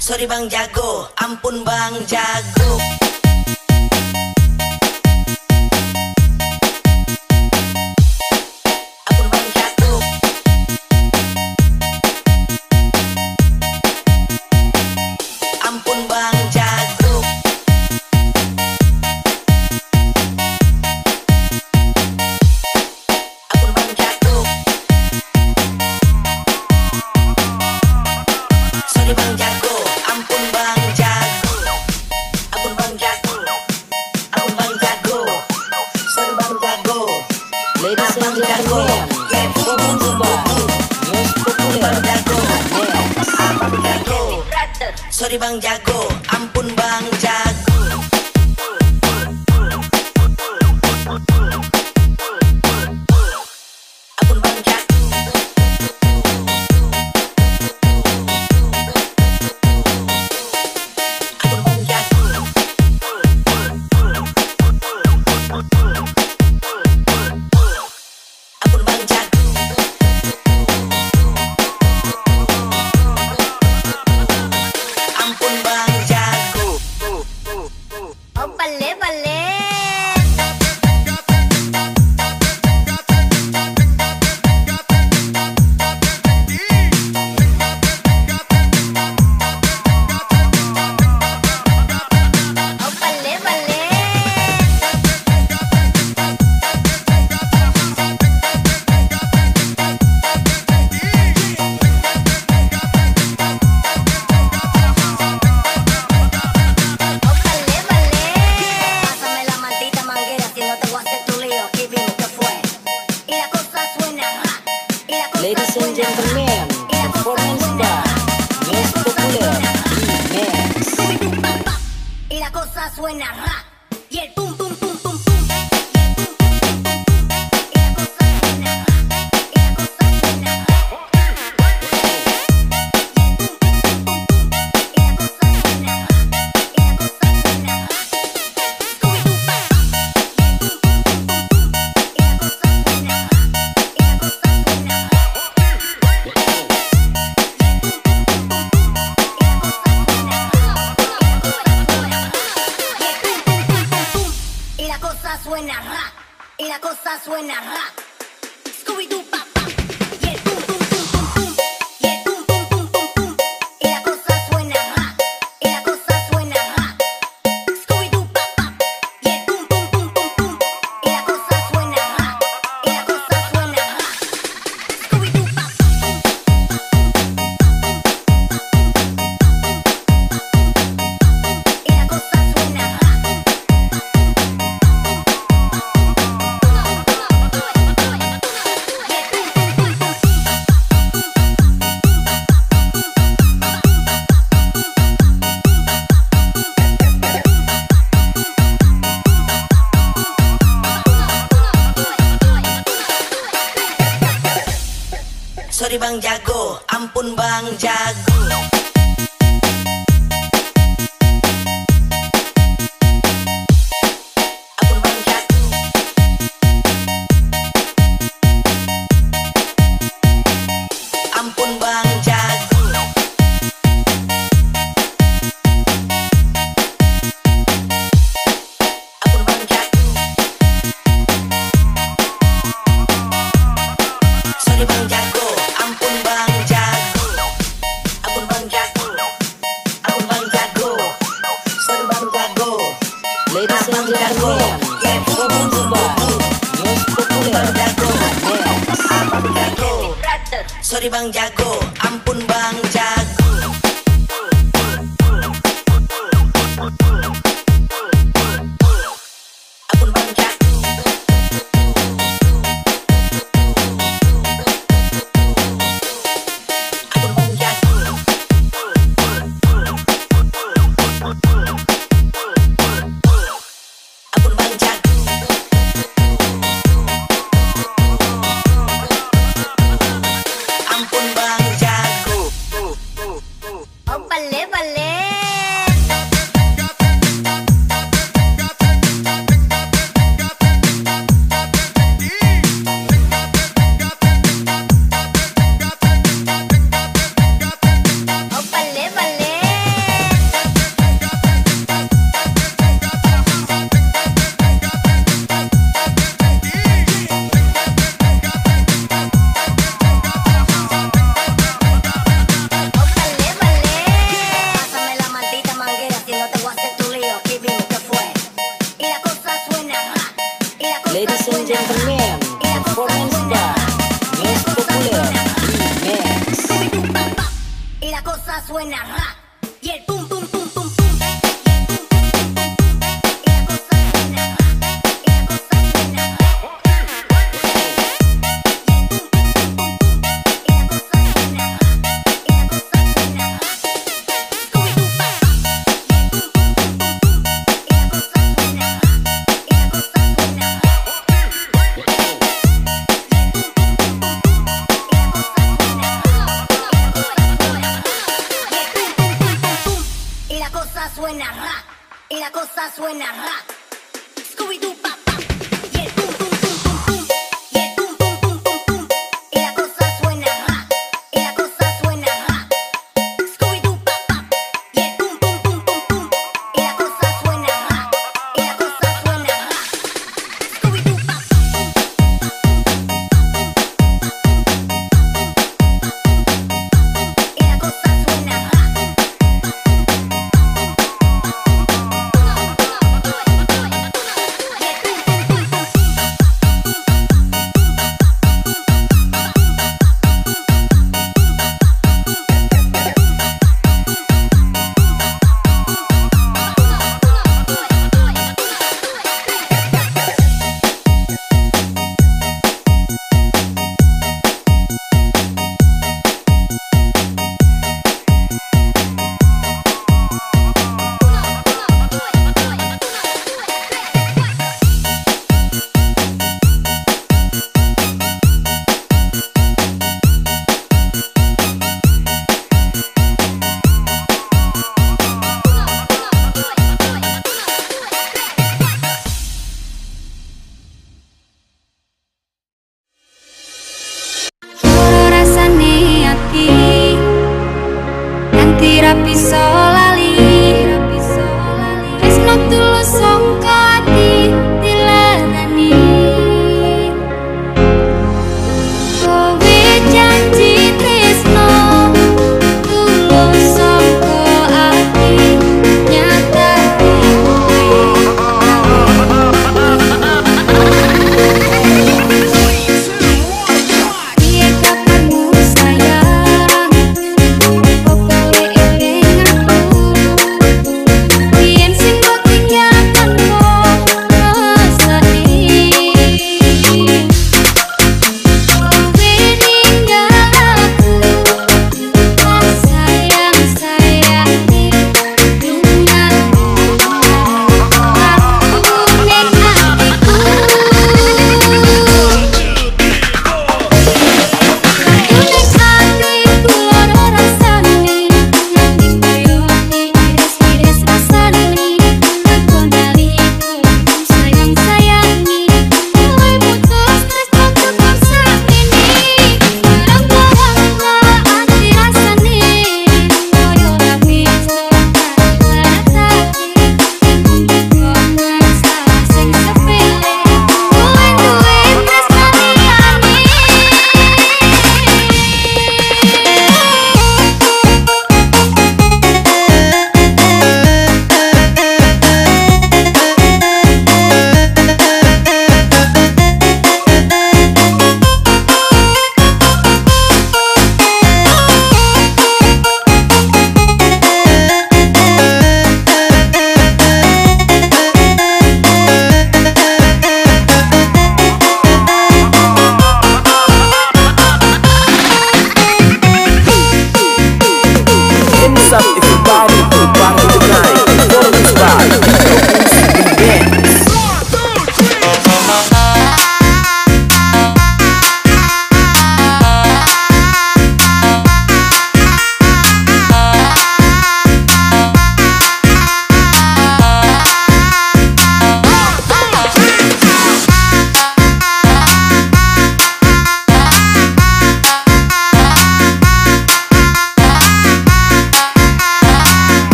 Sorry bang jago, ampun bang jago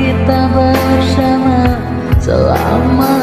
kita bersama selamanya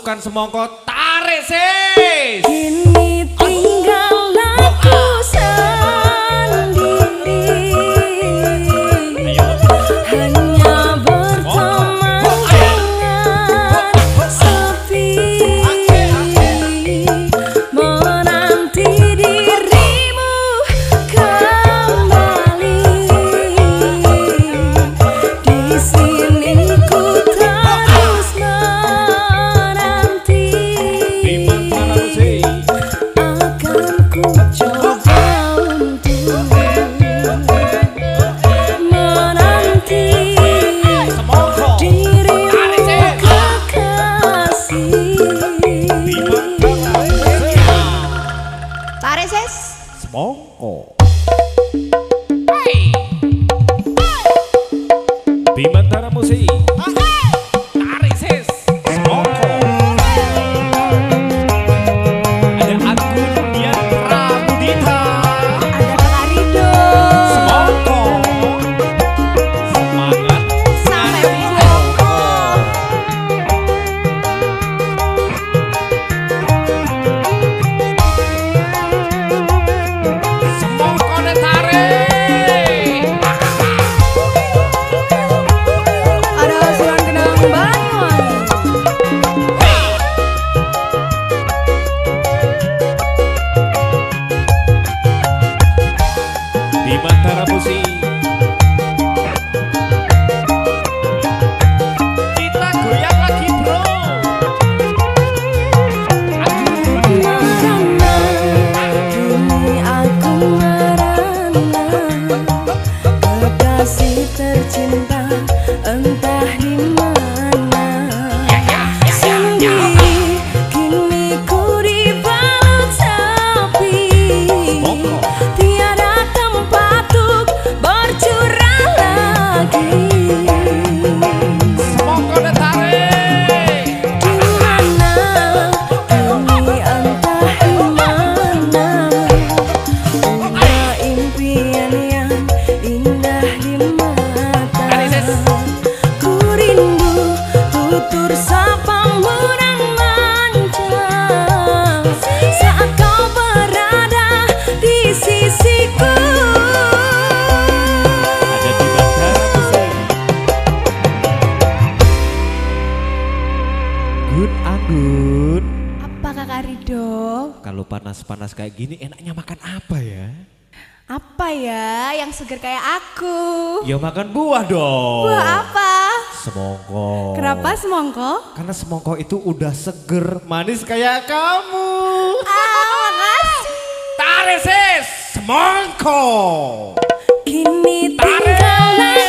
Pasukan semongko tarik sis. semongko. Kenapa semongko? Karena semongko itu udah seger, manis kayak kamu. Ah, makasih. Tarik semongko. Ini tinggal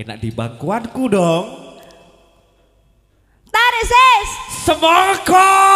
Enak di bangkuanku dong. Tarik sis. Semangkuk.